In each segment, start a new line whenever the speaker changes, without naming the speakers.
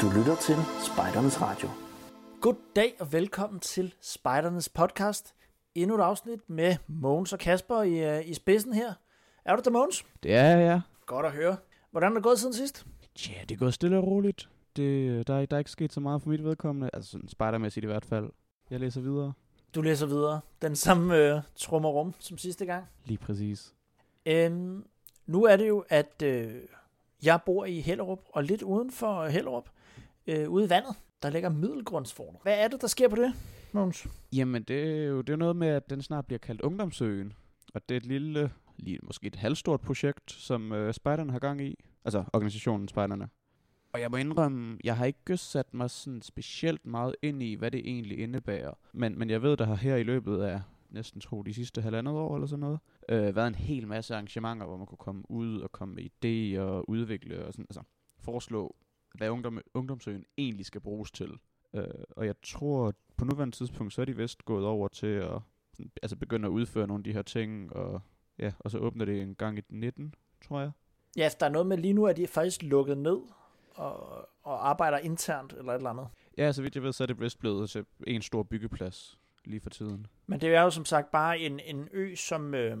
Du lytter til Spejdernes Radio. God dag og velkommen til Spejdernes podcast. Endnu et afsnit med Mogens og Kasper i, uh, i spidsen her. Er du der, Mogens?
Det er jeg, ja.
Godt at høre. Hvordan er det gået siden sidst?
Ja, det er gået stille og roligt. Det, der, er, der er ikke sket så meget for mit vedkommende. Altså sådan spejdermæssigt i hvert fald. Jeg læser videre.
Du læser videre. Den samme uh, trummerum som sidste gang.
Lige præcis.
Um, nu er det jo, at uh, jeg bor i Hellerup, og lidt uden for Hellerup, øh, ude i vandet, der ligger Middelgrundsforter. Hvad er det, der sker på det, Måns?
Jamen, det er jo det er noget med, at den snart bliver kaldt Ungdomsøen. Og det er et lille, lige, måske et halvstort projekt, som øh, spejderne har gang i. Altså organisationen Spejderne. Og jeg må indrømme, jeg har ikke sat mig sådan specielt meget ind i, hvad det egentlig indebærer. Men, men jeg ved, der har her i løbet af næsten tro de sidste halvandet år eller sådan noget, øh, været en hel masse arrangementer, hvor man kunne komme ud og komme med idéer og udvikle og sådan, altså foreslå, hvad ungdom, ungdomsøen egentlig skal bruges til. Øh, og jeg tror, på nuværende tidspunkt, så er de vist gået over til at sådan, altså begynde at udføre nogle af de her ting, og, ja, og så åbner det en gang i 19, tror jeg.
Ja, der er noget med lige nu, at de er faktisk lukket ned og, og arbejder internt eller et eller andet.
Ja, så vidt jeg ved, så er det vist blevet til en stor byggeplads lige for tiden.
Men det er jo som sagt bare en, en ø, som, øh,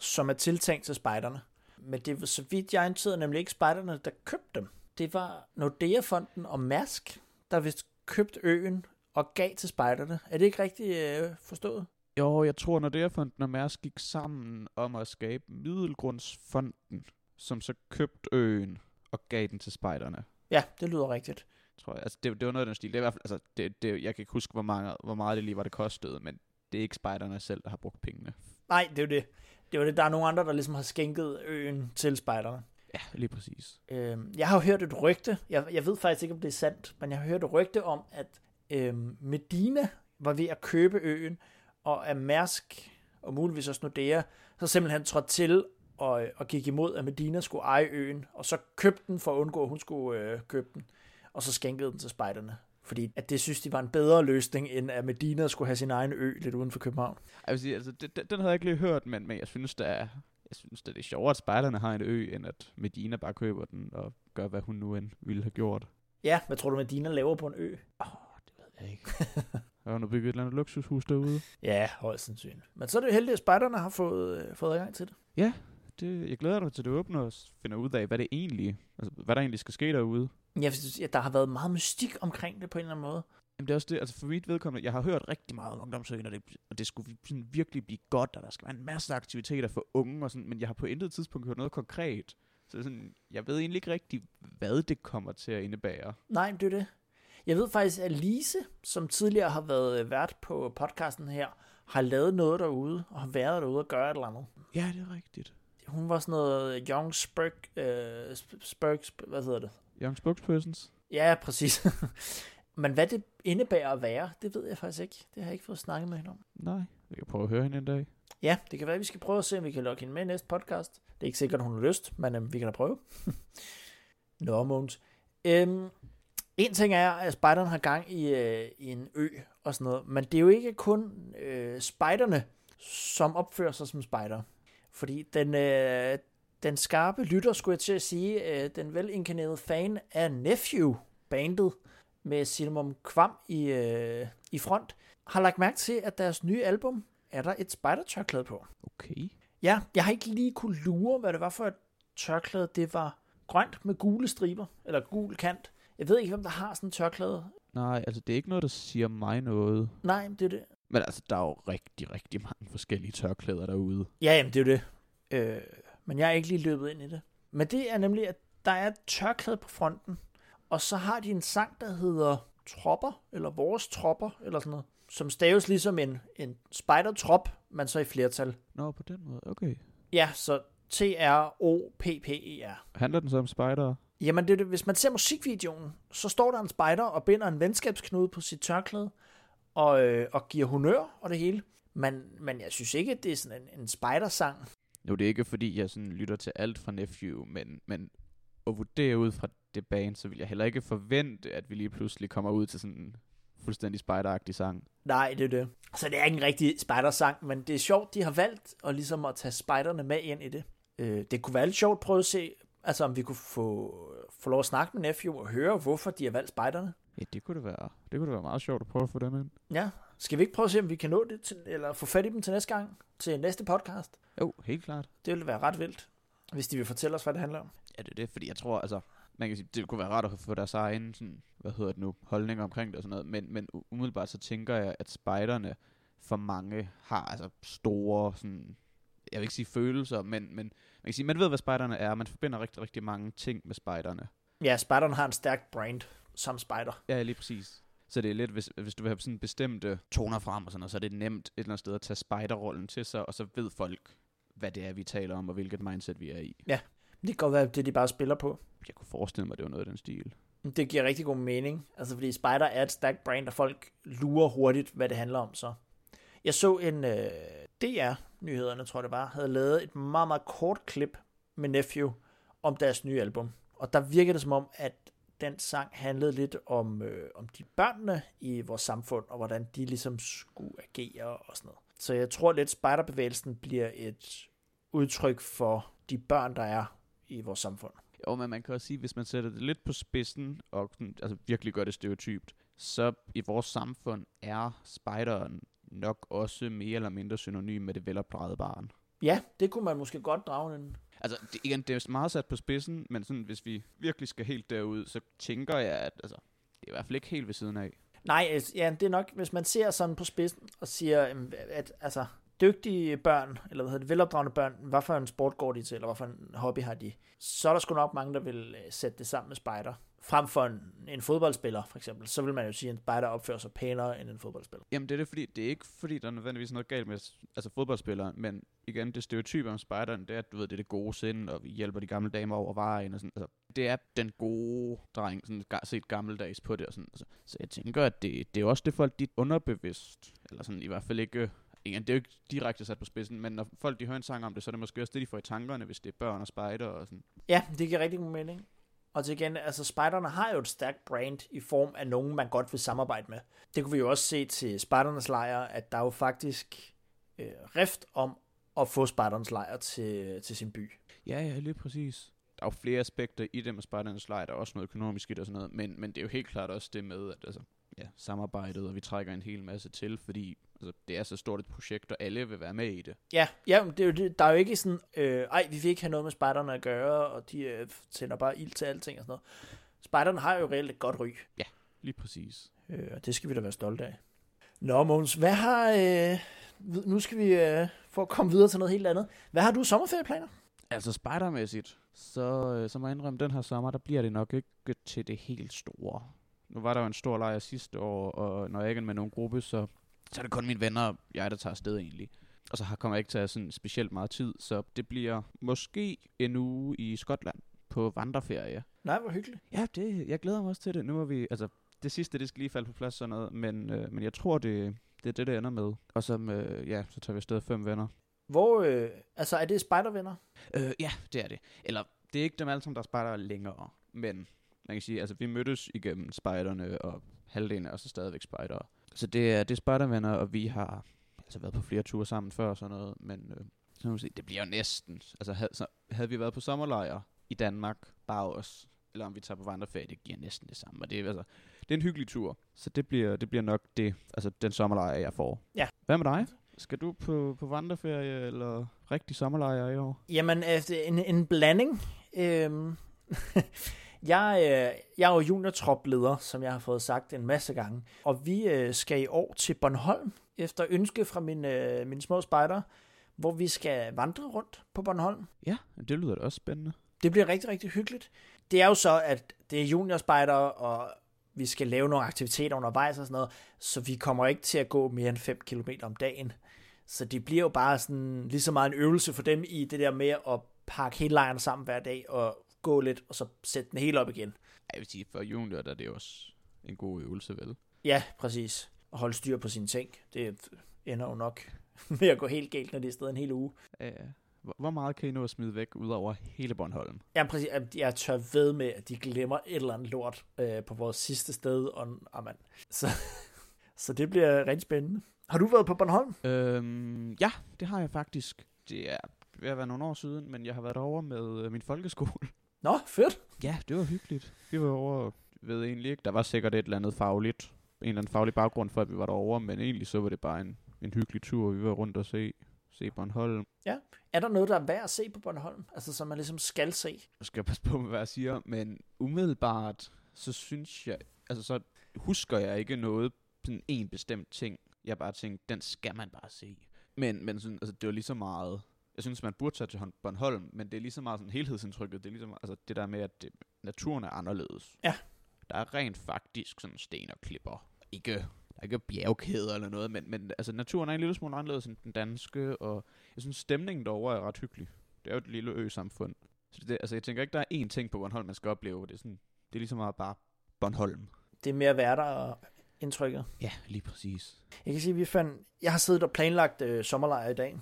som er tiltænkt til spejderne. Men det var så vidt jeg antydede nemlig ikke spejderne, der købte dem. Det var Nordea-fonden og Mærsk, der vist købte øen og gav til spejderne. Er det ikke rigtigt øh, forstået?
Jo, jeg tror, når det fonden og Mærsk gik sammen om at skabe Middelgrundsfonden, som så købte øen og gav den til spejderne.
Ja, det lyder rigtigt.
Tror jeg. Altså, det, det var noget af den stil. Det er i hvert fald, altså, det, det, jeg kan ikke huske, hvor, mange, hvor meget det lige var, det kostede, men det er ikke spejderne selv, der har brugt pengene.
Nej, det er jo det. Det var det. Der er nogle andre, der ligesom har skænket øen til spejderne.
Ja, lige præcis.
Øhm, jeg har jo hørt et rygte, jeg, jeg ved faktisk ikke, om det er sandt, men jeg har hørt et rygte om, at øhm, Medina var ved at købe øen, og at Mærsk, og muligvis også Nordea, så simpelthen trådte til og, og gik imod, at Medina skulle eje øen, og så købte den for at undgå, at hun skulle øh, købe den, og så skænkede den til spejderne. Fordi at det synes de var en bedre løsning, end at Medina skulle have sin egen ø lidt uden for København.
Jeg vil sige, altså, det, den, havde jeg ikke lige hørt, men, men jeg synes, det er, jeg synes, det er sjovere, at spejderne har en ø, end at Medina bare køber den og gør, hvad hun nu end ville have gjort.
Ja, hvad tror du, Medina laver på en ø?
Åh, oh, det ved jeg ikke. Har hun bygget et eller andet luksushus derude?
Ja, højst sandsynligt. Men så er det jo heldigt, at spejderne har fået, øh, fået adgang til det.
Ja, det, jeg glæder mig til det åbner og finder ud af, hvad det egentlig, altså, hvad der egentlig skal ske derude.
Ja, ja, der har været meget mystik omkring det på en eller anden måde.
Jamen det er også det, altså for mit vedkommende, jeg har hørt rigtig meget om ungdomsøen, og det, og det skulle sådan virkelig blive godt, og der skal være en masse aktiviteter for unge, og sådan, men jeg har på intet tidspunkt hørt noget konkret. Så sådan, jeg ved egentlig ikke rigtig, hvad det kommer til at indebære.
Nej, det er det. Jeg ved faktisk, at Lise, som tidligere har været øh, vært på podcasten her, har lavet noget derude, og har været derude og gøre et eller andet.
Ja, det er rigtigt.
Hun var sådan noget Young Spurk, øh, Spurks, hvad hedder det?
Young Spokespersons?
Ja, præcis. Men hvad det indebærer at være, det ved jeg faktisk ikke. Det har jeg ikke fået snakket med hende om.
Nej, vi kan prøve at høre hende en dag.
Ja, det kan være, at vi skal prøve at se, om vi kan lokke hende med i næste podcast. Det er ikke sikkert, hun har lyst, men øhm, vi kan da prøve. Nå, Måns. Øhm, en ting er, at spejderne har gang i, øh, i en ø og sådan noget, men det er jo ikke kun øh, spejderne, som opfører sig som spejder. Fordi den, øh, den skarpe lytter, skulle jeg til at sige, øh, den velinkarnerede fan af Nephew-bandet med Cinnamon Kvam i, øh, i front, har lagt mærke til, at deres nye album er der et spider-tørklæde på.
Okay.
Ja, jeg har ikke lige kunne lure, hvad det var for et tørklæde. Det var grønt med gule striber, eller gul kant. Jeg ved ikke, hvem der har sådan et tørklæde.
Nej, altså det er ikke noget, der siger mig noget.
Nej, det er det.
Men altså, der er jo rigtig, rigtig mange forskellige tørklæder derude.
Ja, jamen, det er jo det. Øh, men jeg er ikke lige løbet ind i det. Men det er nemlig, at der er et tørklæde på fronten, og så har de en sang, der hedder Tropper, eller Vores Tropper, eller sådan noget, som staves ligesom en, en spider-trop, men så i flertal.
Nå, på den måde, okay.
Ja, så T-R-O-P-P-E-R.
Handler den så om spider?
Jamen, det, det, hvis man ser musikvideoen, så står der en spider og binder en venskabsknude på sit tørklæde, og, øh, og giver honør og det hele. Men, men jeg synes ikke, at det er sådan en, en spider-sang.
Jo, det er ikke fordi, jeg sådan lytter til alt fra Nephew, men, men at vurdere ud fra det band, så vil jeg heller ikke forvente, at vi lige pludselig kommer ud til sådan en fuldstændig spider sang.
Nej, det er det. Så det er ikke en rigtig spider-sang, men det er sjovt, de har valgt at ligesom at tage spiderne med ind i det. Øh, det kunne være lidt sjovt at prøve at se Altså om vi kunne få, få lov at snakke med Nephew og høre, hvorfor de har valgt spejderne.
Ja, det kunne det være. Det kunne det være meget sjovt at prøve at få dem ind.
Ja, skal vi ikke prøve at se, om vi kan nå det, til, eller få fat i dem til næste gang, til næste podcast?
Jo, helt klart.
Det ville være ret vildt, hvis de vil fortælle os, hvad det handler om.
Ja, det er det, fordi jeg tror, altså, man kan sige, det kunne være rart at få deres egen, sådan, hvad hedder det nu, holdning omkring det og sådan noget, men, men umiddelbart så tænker jeg, at spejderne for mange har altså store, sådan, jeg vil ikke sige følelser, men, men man kan sige, man ved, hvad spejderne er, man forbinder rigtig, rigtig mange ting med spejderne.
Ja, spejderne har en stærk brand som spejder.
Ja, lige præcis. Så det er lidt, hvis, hvis du vil have sådan bestemte toner frem og sådan noget, så er det nemt et eller andet sted at tage spejderrollen til sig, og så ved folk, hvad det er, vi taler om, og hvilket mindset vi er i.
Ja, det kan godt være, det de bare spiller på.
Jeg kunne forestille mig, det var noget af den stil.
Det giver rigtig god mening, altså fordi Spider er et stærkt brand, og folk lurer hurtigt, hvad det handler om så. Jeg så en øh, DR-nyhederne, tror jeg det var, havde lavet et meget, meget kort klip med Nephew om deres nye album. Og der virker det som om, at den sang handlede lidt om, øh, om de børnene i vores samfund, og hvordan de ligesom skulle agere og sådan noget. Så jeg tror lidt, spejderbevægelsen bliver et udtryk for de børn, der er i vores samfund.
Jo, men man kan også sige, hvis man sætter det lidt på spidsen, og altså virkelig gør det stereotypt, så i vores samfund er spejderen nok også mere eller mindre synonym med det velopdragede barn.
Ja, det kunne man måske godt drage en
Altså, det, igen, det er meget sat på spidsen, men sådan, hvis vi virkelig skal helt derud, så tænker jeg, at altså, det er i hvert fald ikke helt ved siden af.
Nej, ja, det er nok, hvis man ser sådan på spidsen og siger, at altså, dygtige børn, eller hvad hedder det, velopdragende børn, hvad for en sport går de til, eller hvad for en hobby har de, så er der sgu nok mange, der vil øh, sætte det sammen med spider frem for en, en fodboldspiller, for eksempel, så vil man jo sige, at en spejder opfører sig pænere end en fodboldspiller.
Jamen det er det, fordi det er ikke fordi, der er nødvendigvis noget galt med altså fodboldspillere, men igen, det stereotyp om spejderen, det er, at du ved, det er det gode sind, og vi hjælper de gamle damer over vejen, og sådan, altså, det er den gode dreng, sådan set gammeldags på det, og sådan, altså, så jeg tænker, at det, det er også det folk, de underbevidst, eller sådan i hvert fald ikke igen, det er jo ikke direkte sat på spidsen, men når folk de hører en sang om det, så er det måske også det, de får i tankerne, hvis det er børn og spejder og sådan.
Ja, det giver rigtig god mening. Og til igen, altså spejderne har jo et stærkt brand i form af nogen, man godt vil samarbejde med. Det kunne vi jo også se til spejdernes lejr, at der er jo faktisk øh, rift om at få spejdernes lejr til, til sin by.
Ja, ja, lige præcis. Der er jo flere aspekter i det med spejdernes lejr, der er også noget økonomisk i det og sådan noget, men, men det er jo helt klart også det med, at altså, ja, samarbejdet, og vi trækker en hel masse til, fordi altså, det er så stort et projekt, og alle vil være med i det.
Ja, ja det er jo det, der er jo ikke sådan, øh, ej, vi vil ikke have noget med spejderne at gøre, og de øh, sender bare ild til alting og sådan noget. Spejderne har jo reelt et godt ry.
Ja, lige præcis.
Øh, og det skal vi da være stolte af. Nå, Måns, hvad har... Øh, nu skal vi øh, få at komme videre til noget helt andet. Hvad har du sommerferieplaner?
Altså spejdermæssigt, så, øh, så må jeg indrømme, den her sommer, der bliver det nok ikke til det helt store. Nu var der jo en stor lejr sidste år, og når jeg ikke er med nogen gruppe, så, så er det kun mine venner og jeg, der tager afsted egentlig. Og så kommer jeg ikke til at sådan specielt meget tid, så det bliver måske en uge i Skotland på vandreferie.
Nej, hvor hyggeligt.
Ja, det, jeg glæder mig også til det. Nu er vi, altså, det sidste, det skal lige falde på plads sådan noget, men, øh, men jeg tror, det, det er det, det ender med. Og så, øh, ja, så tager vi afsted fem venner.
Hvor, øh, altså er det spidervenner?
Øh, ja, det er det. Eller, det er ikke dem alle sammen, der spejder længere, men man kan sige, altså vi mødtes igennem spejderne, og halvdelen er også stadigvæk spejdere. Så det er, det er spejdervenner, og vi har altså været på flere ture sammen før og sådan noget, men øh, så man sige, det bliver jo næsten, altså havde, så, havde vi været på sommerlejr i Danmark, bare os, eller om vi tager på vandreferie, det giver næsten det samme, og det er, altså, det er en hyggelig tur, så det bliver, det bliver nok det, altså den sommerlejr, jeg får.
Ja.
Hvad med dig? Skal du på, på vandreferie, eller rigtig sommerlejr i år?
Jamen, efter en, en blanding. Øhm, Jeg, øh, jeg er jo juniortropleder, som jeg har fået sagt en masse gange, og vi øh, skal i år til Bornholm, efter ønske fra min, øh, mine små spejder, hvor vi skal vandre rundt på Bornholm.
Ja, det lyder da også spændende.
Det bliver rigtig, rigtig hyggeligt. Det er jo så, at det er juniorspejder, og vi skal lave nogle aktiviteter undervejs og sådan noget, så vi kommer ikke til at gå mere end 5 km om dagen. Så det bliver jo bare sådan lige så meget en øvelse for dem i det der med at pakke hele lejren sammen hver dag og gå lidt, og så sætte den helt op igen.
Jeg vil sige, for junior der er det også en god øvelse, vel?
Ja, præcis. At holde styr på sine ting. Det ender jo nok med at gå helt galt, når det er sted en hel uge.
Ja, hvor meget kan I nå at smide væk ud over hele Bornholm?
Ja, præcis. Jeg tør ved med, at de glemmer et eller andet lort øh, på vores sidste sted. Og, oh man. Så, så det bliver rigtig spændende. Har du været på Bornholm?
Øhm, ja, det har jeg faktisk. Det er ved at være nogle år siden, men jeg har været over med øh, min folkeskole.
Nå, fedt.
Ja, det var hyggeligt. Vi var over, jeg ved egentlig ikke, der var sikkert et eller andet fagligt, en eller anden faglig baggrund for, at vi var derovre, men egentlig så var det bare en, en hyggelig tur. Vi var rundt og se, se Bornholm.
Er der noget, der er værd at se på Bornholm? Altså, som man ligesom skal se?
Jeg skal passe på med, hvad jeg siger, men umiddelbart, så synes jeg, altså så husker jeg ikke noget, sådan en bestemt ting. Jeg bare tænkte, den skal man bare se. Men, men sådan, altså, det var lige så meget, jeg synes, man burde tage til Bornholm, men det er lige så meget sådan helhedsindtrykket. Det er ligesom, altså det der med, at det, naturen er anderledes.
Ja.
Der er rent faktisk sådan sten og klipper. Ikke, der er ikke bjergkæder eller noget, men, men altså, naturen er en lille smule anderledes end den danske, og jeg synes, stemningen derovre er ret hyggelig. Det er jo et lille ø-samfund. Så det, altså, jeg tænker ikke, der er én ting på Bornholm, man skal opleve. Det er, sådan, det er ligesom meget bare Bornholm.
Det er mere værd og indtrykket.
Ja, lige præcis.
Jeg kan sige, at vi fandt, jeg har siddet og planlagt øh, sommerlejr i dag.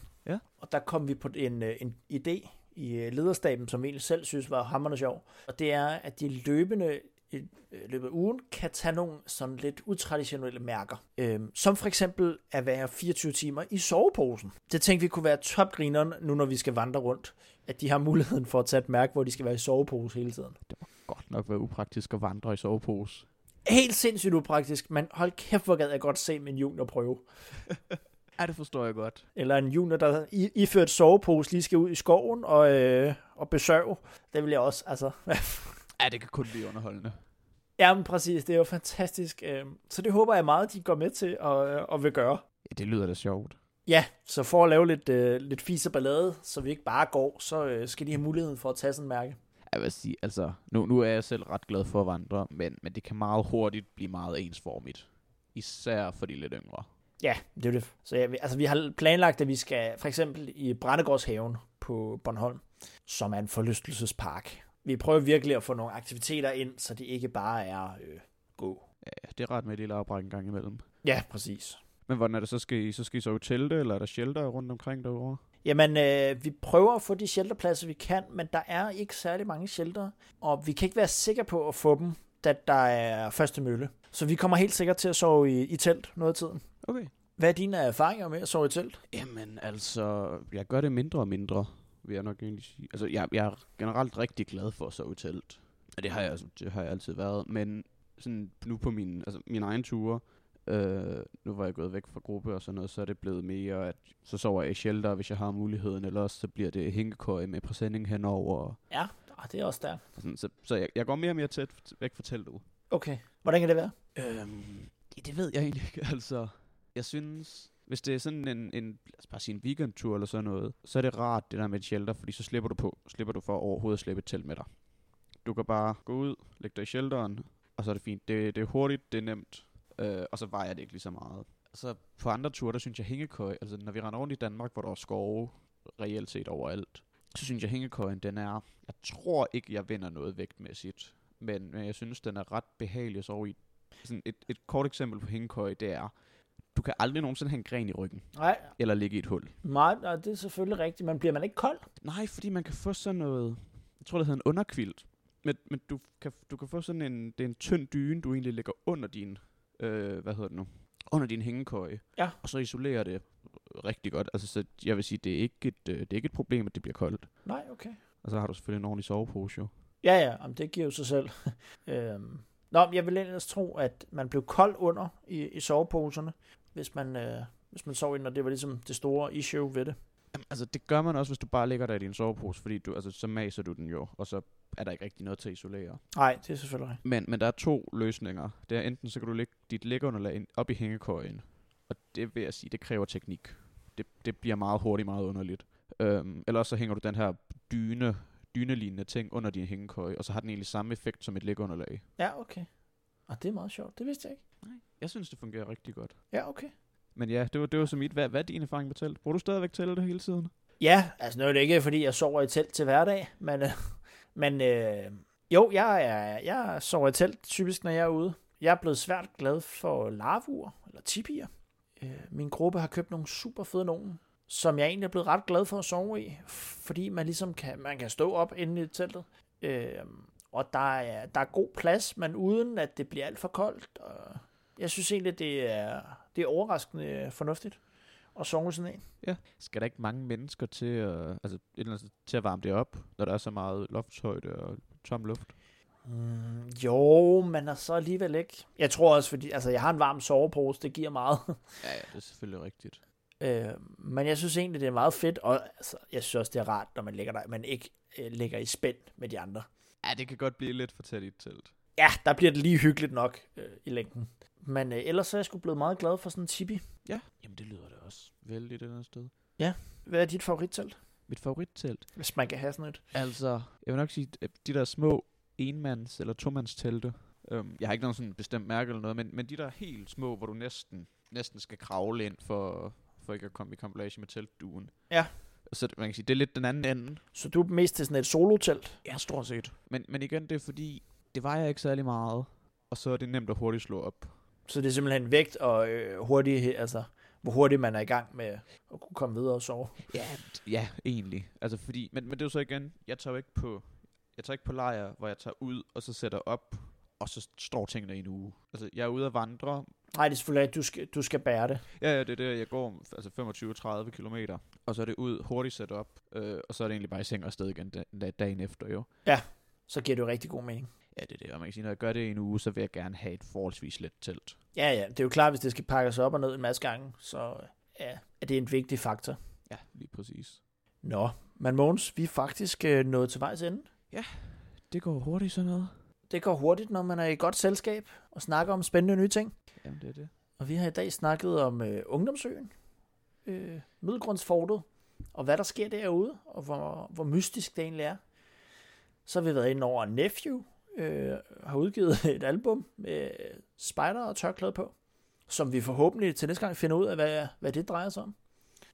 Og der kom vi på en, øh, en idé i øh, lederstaben, som vi egentlig selv synes var hammerende sjov. Og det er, at de løbende i øh, løbet af ugen kan tage nogle sådan lidt utraditionelle mærker. Øhm, som for eksempel at være 24 timer i soveposen. Det tænkte vi kunne være topgrineren, nu når vi skal vandre rundt. At de har muligheden for at tage et mærke, hvor de skal være i sovepose hele tiden.
Godt nok være upraktisk at vandre i sovepose.
Helt sindssygt upraktisk, men hold kæft, hvor gad jeg godt se min junior prøve.
Ja, det forstår jeg godt.
Eller en junior, der i, iført sovepose lige skal ud i skoven og, øh, og besøge. Det vil jeg også, altså.
Ja, det kan kun blive underholdende.
ja, men præcis, det er jo fantastisk. Øh, så det håber jeg meget, de går med til og, øh, og vil gøre.
Ja, det lyder da sjovt.
Ja, så for at lave lidt, øh, lidt fis og ballade, så vi ikke bare går, så øh, skal de have muligheden for at tage sådan en mærke.
Jeg vil sige, altså, nu, nu er jeg selv ret glad for at vandre, men, men det kan meget hurtigt blive meget ensformigt. Især for de lidt yngre.
Ja, det er det. Så ja, vi- altså, vi har planlagt, at vi skal for eksempel i Brændegårdshaven på Bornholm, som er en forlystelsespark. Vi prøver virkelig at få nogle aktiviteter ind, så det ikke bare er øh, gå.
Ja, det er ret med et lille afbræk en gang imellem.
Ja, præcis.
Men hvordan er det så? Skal I så, skal I så telte, eller er der shelter rundt omkring derovre?
Jamen, øh, vi prøver at få de shelterpladser, vi kan, men der er ikke særlig mange shelter, og vi kan ikke være sikre på at få dem, da der er første mølle. Så vi kommer helt sikkert til at sove i, i telt noget af tiden.
Okay.
Hvad er dine erfaringer med at sove i telt?
Jamen, altså, jeg gør det mindre og mindre, vil jeg nok egentlig sige. Altså, jeg, jeg er generelt rigtig glad for at sove i telt. Og det har jeg, altså, det har jeg altid været. Men sådan nu på min, altså, min egen ture, øh, nu var jeg gået væk fra gruppe og sådan noget, så er det blevet mere, at så sover jeg i shelter, hvis jeg har muligheden, eller også så bliver det hængekøje med præsending henover.
Ja, ah, det er også der.
Og sådan, så så jeg, jeg går mere og mere tæt væk fra teltet.
Okay. Hvordan kan det være?
Øhm, det, det ved jeg egentlig ikke, altså. Jeg synes, hvis det er sådan en, en lad os bare sige en weekendtur eller sådan noget, så er det rart det der med et shelter, fordi så slipper du på, slipper du for overhovedet at slippe et telt med dig. Du kan bare gå ud, lægge dig i shelteren, og så er det fint. Det, det er hurtigt, det er nemt, øh, og så vejer det ikke lige så meget. Så på andre ture, der synes jeg hængekøj, altså når vi render rundt i Danmark, hvor der er skove reelt set overalt, så synes jeg hængekøjen, den er, jeg tror ikke, jeg vinder noget vægtmæssigt, men, men jeg synes, den er ret behagelig at sove i sådan et, et kort eksempel på hængekøj, det er, du kan aldrig nogensinde have en gren i ryggen,
Nej,
eller ligge i et hul.
nej, nej, det er selvfølgelig rigtigt, men bliver man ikke kold?
Nej, fordi man kan få sådan noget, jeg tror det hedder en underkvilt, men, men du, kan, du kan få sådan en, det er en tynd dyne, du egentlig lægger under din, øh, hvad hedder det nu, under din hængekøje,
Ja.
og så isolerer det rigtig godt. Altså, så jeg vil sige, det er ikke et, øh, det er ikke et problem, at det bliver koldt.
Nej, okay.
Og så har du selvfølgelig en ordentlig sovepose jo.
Ja, ja, jamen, det giver jo sig selv. øhm. Nå, men jeg vil ellers tro, at man blev kold under i, i soveposerne, hvis man, øh, hvis man sov ind, og det var ligesom det store issue ved det.
Jamen, altså, det gør man også, hvis du bare ligger der i din sovepose, fordi du, altså, så maser du den jo, og så er der ikke rigtig noget til at isolere.
Nej, det er selvfølgelig rigtigt.
Men, men der er to løsninger. Det er enten, så kan du lægge dit læggeunderlag ind- op i hængekøjen, og det vil jeg sige, det kræver teknik. Det, det bliver meget hurtigt, meget underligt. Øhm, eller også så hænger du den her dyne, dynelignende ting under din hængekøje, og så har den egentlig samme effekt som et læggeunderlag.
Ja, okay. Og det er meget sjovt. Det vidste jeg ikke.
Nej. Jeg synes, det fungerer rigtig godt.
Ja, okay.
Men ja, det var, det var så mit. Hvad, hvad er din erfaring med telt? Bruger du stadigvæk telte hele tiden?
Ja, altså nu er det ikke, fordi jeg sover i telt til hverdag, men, øh, men øh, jo, jeg, er, jeg sover i telt typisk, når jeg er ude. Jeg er blevet svært glad for larvuer, eller tipier. Øh, min gruppe har købt nogle super fede nogen, som jeg egentlig er blevet ret glad for at sove i, fordi man ligesom kan, man kan stå op inde i teltet, øh, og der er, der er god plads, men uden at det bliver alt for koldt. Og jeg synes egentlig, det er, det er overraskende fornuftigt at sove sådan en.
Ja. Skal der ikke mange mennesker til at, altså, et eller andet, til at varme det op, når der er så meget loftshøjde og tom luft.
Mm, jo, men er så alligevel ikke. Jeg tror også, fordi altså, jeg har en varm sovepose, det giver meget.
Ja, ja, det er selvfølgelig rigtigt.
øh, men jeg synes egentlig, det er meget fedt, og altså, jeg synes også, det er rart, når man ligger der, man ikke øh, ligger i spænd med de andre.
Ja, det kan godt blive lidt for tæt i et telt.
Ja, der bliver det lige hyggeligt nok øh, i længden. Men øh, ellers er jeg sgu blevet meget glad for sådan en tipi.
Ja, jamen det lyder da også vældig det andet sted.
Hvad er dit favorittelt,
Mit favorittelt?
hvis man kan have sådan et?
Altså, jeg vil nok sige, at de der små enmands- eller tomandstelte, øhm, jeg har ikke nogen sådan bestemt mærke eller noget, men, men de der helt små, hvor du næsten, næsten skal kravle ind for, for ikke at komme i kombination med teltduen.
Ja.
Så man kan sige, det er lidt den anden ende.
Så du er mest til sådan et solotelt?
Ja, stort set. Men, men igen, det er fordi, det vejer ikke særlig meget, og så er det nemt at hurtigt slå op.
Så det er simpelthen vægt og øh, hurtigt, altså hvor hurtigt man er i gang med at kunne komme videre og sove.
Ja, ja, egentlig. Altså fordi, men, men det er jo så igen, jeg tager ikke på, jeg tager ikke på lejr, hvor jeg tager ud, og så sætter op, og så står tingene i en uge. Altså, jeg er ude at vandre.
Nej, det er selvfølgelig at du skal, du skal bære det.
Ja, ja, det er det, jeg går altså 25-30 kilometer, og så er det ud, hurtigt sætte op, øh, og så er det egentlig bare i seng og afsted igen da, da, dagen efter, jo.
Så giver det jo rigtig god mening.
Ja, det er det, og man kan sige, når jeg gør det i en uge, så vil jeg gerne have et forholdsvis let telt.
Ja, ja, det er jo klart, hvis det skal pakkes op og ned en masse gange, så ja, er det en vigtig faktor.
Ja, lige præcis.
Nå, men Måns, vi er faktisk øh, nået til vejs ende.
Det går hurtigt sådan noget.
Det går hurtigt, når man er i godt selskab og snakker om spændende nye ting.
Jamen, det er det.
Og vi har i dag snakket om øh, Ungdomsøen, øh, Middelgrundsfortet, og hvad der sker derude, og hvor, hvor mystisk det egentlig er. Så har vi været inde over Nephew, øh, har udgivet et album med spider og tørklæde på, som vi forhåbentlig til næste gang finder ud af, hvad, hvad det drejer sig om.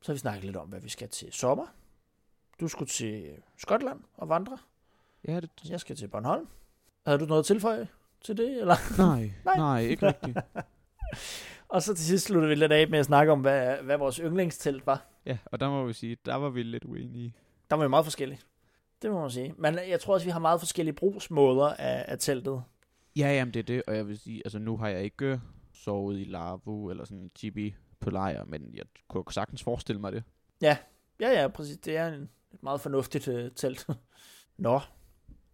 Så har vi snakket lidt om, hvad vi skal til sommer. Du skulle til Skotland og vandre.
Ja, det...
Jeg skal til Bornholm. Havde du noget at tilføje til det? Eller? Nej,
Nej. nej, ikke rigtigt.
Og så til sidst slutter vi lidt af med at snakke om, hvad, hvad vores yndlingstelt var.
Ja, og der må vi sige, der var vi lidt uenige.
Der var jo meget forskellige. Det må man sige. Men jeg tror også, vi har meget forskellige brugsmåder af, af teltet.
Ja, jamen det er det, og jeg vil sige, altså nu har jeg ikke sovet i Larvo eller sådan Chibi på lejr, men jeg kunne sagtens forestille mig det.
Ja, ja, præcis. Det er en, et meget fornuftigt uh, telt. Nå.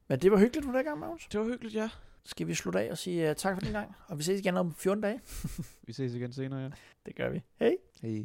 Men det var hyggeligt for den gang, Magnus.
Det var hyggeligt, ja.
Skal vi slutte af og sige uh, tak for den gang? Og vi ses igen om 14 dage.
Vi ses igen senere, ja.
Det gør vi. Hej.
Hej.